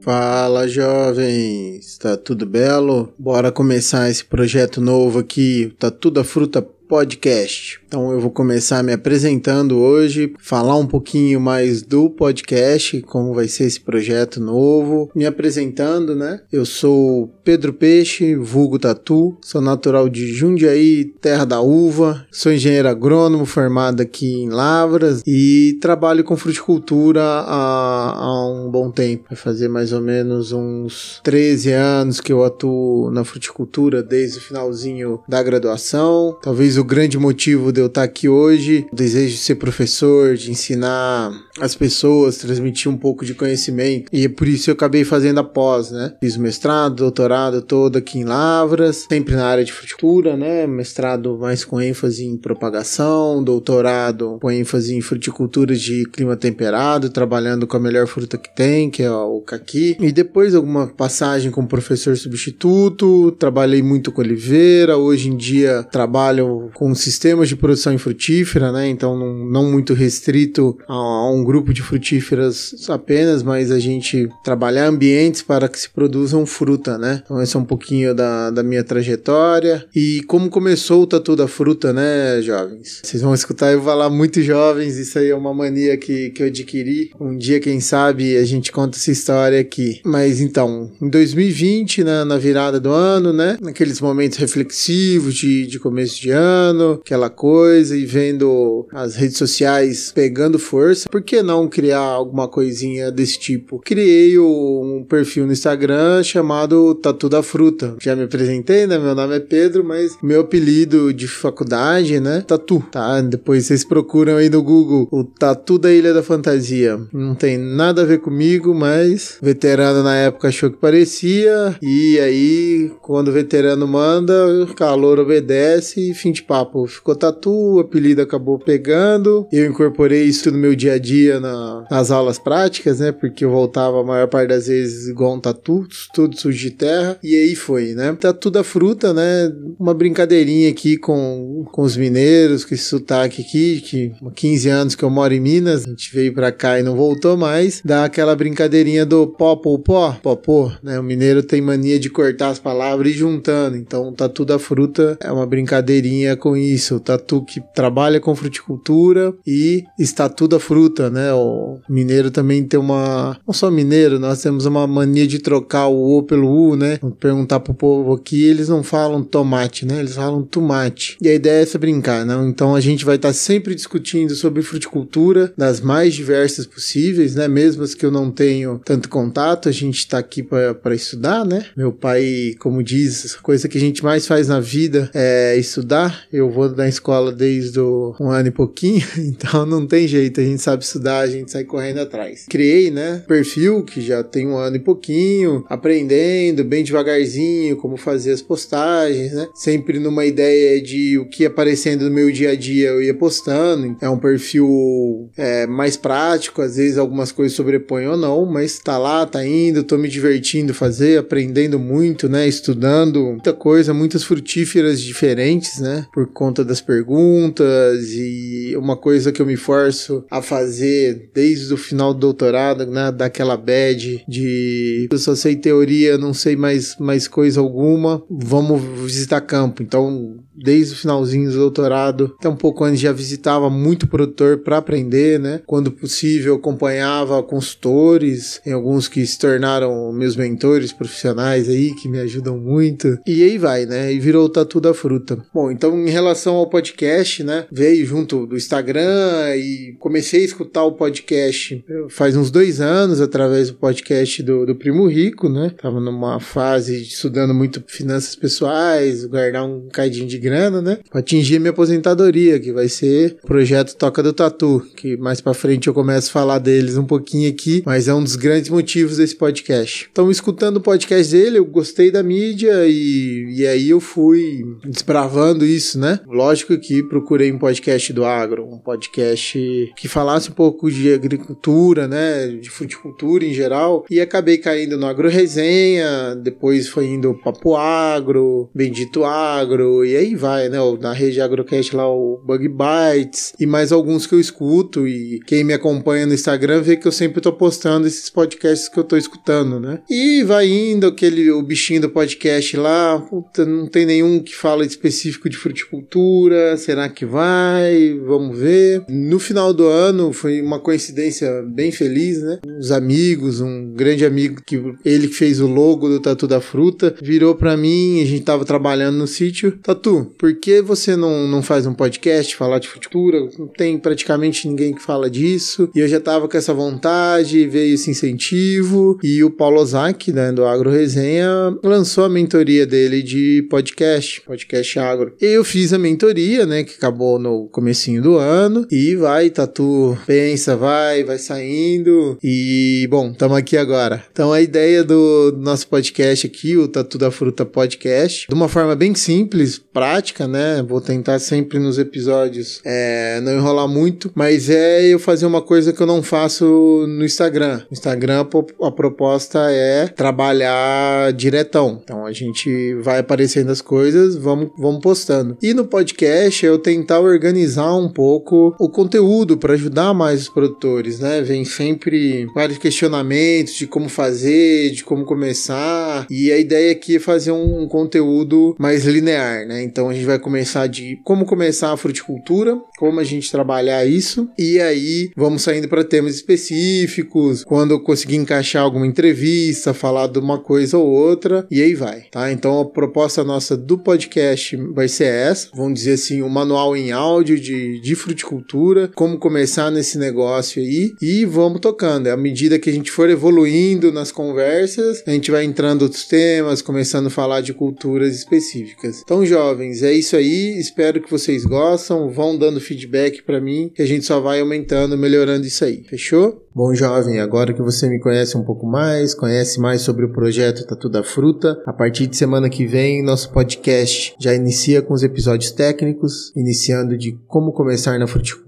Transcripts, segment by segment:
Fala jovens, tá tudo belo? Bora começar esse projeto novo aqui, tá tudo a fruta podcast. Então eu vou começar me apresentando hoje, falar um pouquinho mais do podcast, como vai ser esse projeto novo. Me apresentando, né? Eu sou Pedro Peixe, vulgo Tatu, sou natural de Jundiaí, terra da uva, sou engenheiro agrônomo formado aqui em Lavras e trabalho com fruticultura há, há um bom tempo. Vai fazer mais ou menos uns 13 anos que eu atuo na fruticultura desde o finalzinho da graduação. Talvez o grande motivo de eu estar aqui hoje, o desejo de ser professor, de ensinar as pessoas, transmitir um pouco de conhecimento. E é por isso eu acabei fazendo a pós, né? Fiz mestrado, doutorado todo aqui em Lavras, sempre na área de fruticultura, né? Mestrado mais com ênfase em propagação, doutorado com ênfase em fruticultura de clima temperado, trabalhando com a melhor fruta que tem, que é o caqui. E depois alguma passagem como professor substituto, trabalhei muito com oliveira, hoje em dia trabalho com sistemas de produção em frutífera, né? Então não, não muito restrito a, a, um grupo de frutíferas apenas, mas a gente trabalhar ambientes para que se produzam fruta, né? Então esse é um pouquinho da, da minha trajetória e como começou o Tatu da Fruta, né, jovens? Vocês vão escutar eu falar muito jovens, isso aí é uma mania que, que eu adquiri. Um dia, quem sabe, a gente conta essa história aqui. Mas então, em 2020, na, na virada do ano, né? Naqueles momentos reflexivos de, de começo de ano, aquela coisa e vendo as redes sociais pegando força, por que não criar alguma coisinha desse tipo? Criei um perfil no Instagram chamado Tatu da Fruta. Já me apresentei, né? Meu nome é Pedro, mas meu apelido de faculdade, né? Tatu, tá? Depois vocês procuram aí no Google o Tatu da Ilha da Fantasia. Não tem nada a ver comigo, mas veterano na época achou que parecia. E aí, quando o veterano manda, calor obedece e fim de papo ficou tatu, o apelido acabou pegando. Eu incorporei isso no meu dia a dia na, nas aulas práticas, né? Porque eu voltava a maior parte das vezes igual um tatu, tudo sujo de terra. E aí foi, né? Tatu da fruta, né? Uma brincadeirinha aqui com, com os mineiros, com esse sotaque aqui, que há 15 anos que eu moro em Minas, a gente veio pra cá e não voltou mais. Dá aquela brincadeirinha do pó, pó, pó, né? O mineiro tem mania de cortar as palavras e juntando. Então, tatu da fruta é uma brincadeirinha com isso. O tatu que trabalha com fruticultura e estatu da fruta, né? O mineiro também tem uma. Não só mineiro, nós temos uma mania de trocar o O pelo U, né? Perguntar pro povo aqui, eles não falam tomate, né? Eles falam tomate. E a ideia é essa brincar, né? Então a gente vai estar tá sempre discutindo sobre fruticultura das mais diversas possíveis, né? Mesmo as que eu não tenho tanto contato, a gente está aqui para estudar, né? Meu pai, como diz, a coisa que a gente mais faz na vida é estudar eu vou na escola desde um ano e pouquinho, então não tem jeito, a gente sabe estudar, a gente sai correndo atrás. Criei, né, perfil que já tem um ano e pouquinho, aprendendo bem devagarzinho como fazer as postagens, né? Sempre numa ideia de o que aparecendo no meu dia a dia eu ia postando. É um perfil é, mais prático, às vezes algumas coisas sobrepõem ou não, mas tá lá, tá indo, tô me divertindo fazer, aprendendo muito, né? Estudando muita coisa, muitas frutíferas diferentes, né? Por conta das perguntas e uma coisa que eu me forço a fazer desde o final do doutorado, né, daquela bad de eu só sei teoria, não sei mais, mais coisa alguma, vamos visitar campo. Então, desde o finalzinho do doutorado, até um pouco antes já visitava muito produtor para aprender, né? Quando possível, acompanhava consultores, tem alguns que se tornaram meus mentores profissionais aí, que me ajudam muito. E aí vai, né? E virou o tatu da fruta. Bom, então em relação ao podcast, né? Veio junto do Instagram e comecei a escutar o podcast faz uns dois anos através do podcast do, do Primo Rico, né? Tava numa fase estudando muito finanças pessoais, guardar um cadinho de grana, né? Pra atingir minha aposentadoria, que vai ser o projeto Toca do Tatu, que mais pra frente eu começo a falar deles um pouquinho aqui, mas é um dos grandes motivos desse podcast. Então, escutando o podcast dele, eu gostei da mídia e, e aí eu fui desbravando isso, né? Lógico que procurei um podcast do agro, um podcast que falasse um pouco de agricultura, né? De fruticultura em geral, e acabei caindo no Agro Resenha, depois foi indo Papo Agro, Bendito Agro, e aí vai, né? Na rede Agrocast lá, o Bug Bites e mais alguns que eu escuto. E quem me acompanha no Instagram vê que eu sempre tô postando esses podcasts que eu tô escutando, né? E vai indo aquele, o bichinho do podcast lá, puta, não tem nenhum que fala específico de fruticultura, será que vai? Vamos ver. No final do ano foi uma coincidência bem feliz, né? Uns amigos, um grande amigo que ele fez o logo do Tatu da Fruta, virou para mim, a gente tava trabalhando no sítio. Tatu, por que você não, não faz um podcast falar de fruticultura? Não tem praticamente ninguém que fala disso. E eu já tava com essa vontade, veio esse incentivo. E o Paulo Ozaki, né, do Agro Resenha, lançou a mentoria dele de podcast, podcast agro. E eu fiz a mentoria, né, que acabou no comecinho do ano. E vai, Tatu, pensa, vai, vai saindo. E, bom, estamos aqui agora. Então a ideia do nosso podcast aqui, o Tatu da Fruta Podcast, de uma forma bem simples, prática, né? Vou tentar sempre nos episódios é, não enrolar muito, mas é eu fazer uma coisa que eu não faço no Instagram. No Instagram a proposta é trabalhar diretão. Então a gente vai aparecendo as coisas, vamos, vamos postando. E no podcast eu tentar organizar um pouco o conteúdo para ajudar mais os produtores, né? Vem sempre vários questionamentos de como fazer, de como começar. E a ideia aqui é fazer um, um conteúdo mais linear, né? Então a gente vai começar de como começar a fruticultura, como a gente trabalhar isso, e aí vamos saindo para temas específicos, quando eu conseguir encaixar alguma entrevista, falar de uma coisa ou outra, e aí vai, tá? Então a proposta nossa do podcast vai ser essa, vamos dizer assim, um manual em áudio de, de fruticultura, como começar nesse negócio aí, e vamos tocando. À medida que a gente for evoluindo nas conversas, a gente vai entrando outros temas, começando a falar de culturas específicas. Então, jovens, é isso aí. Espero que vocês gostam, vão dando feedback para mim, que a gente só vai aumentando, melhorando isso aí. Fechou? Bom, jovem, agora que você me conhece um pouco mais, conhece mais sobre o projeto Tatu da Fruta, a partir de semana que vem, nosso podcast já inicia com os episódios técnicos, iniciando de como começar na fruticultura,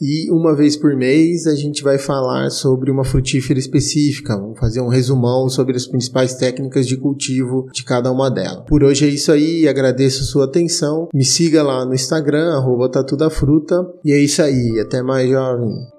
e uma vez por mês a gente vai falar sobre uma frutífera específica, vamos fazer um resumão sobre as principais técnicas de cultivo de cada uma delas. Por hoje é isso aí, agradeço a sua atenção, me siga lá no Instagram, arroba Tatu da Fruta, e é isso aí, até mais, jovem.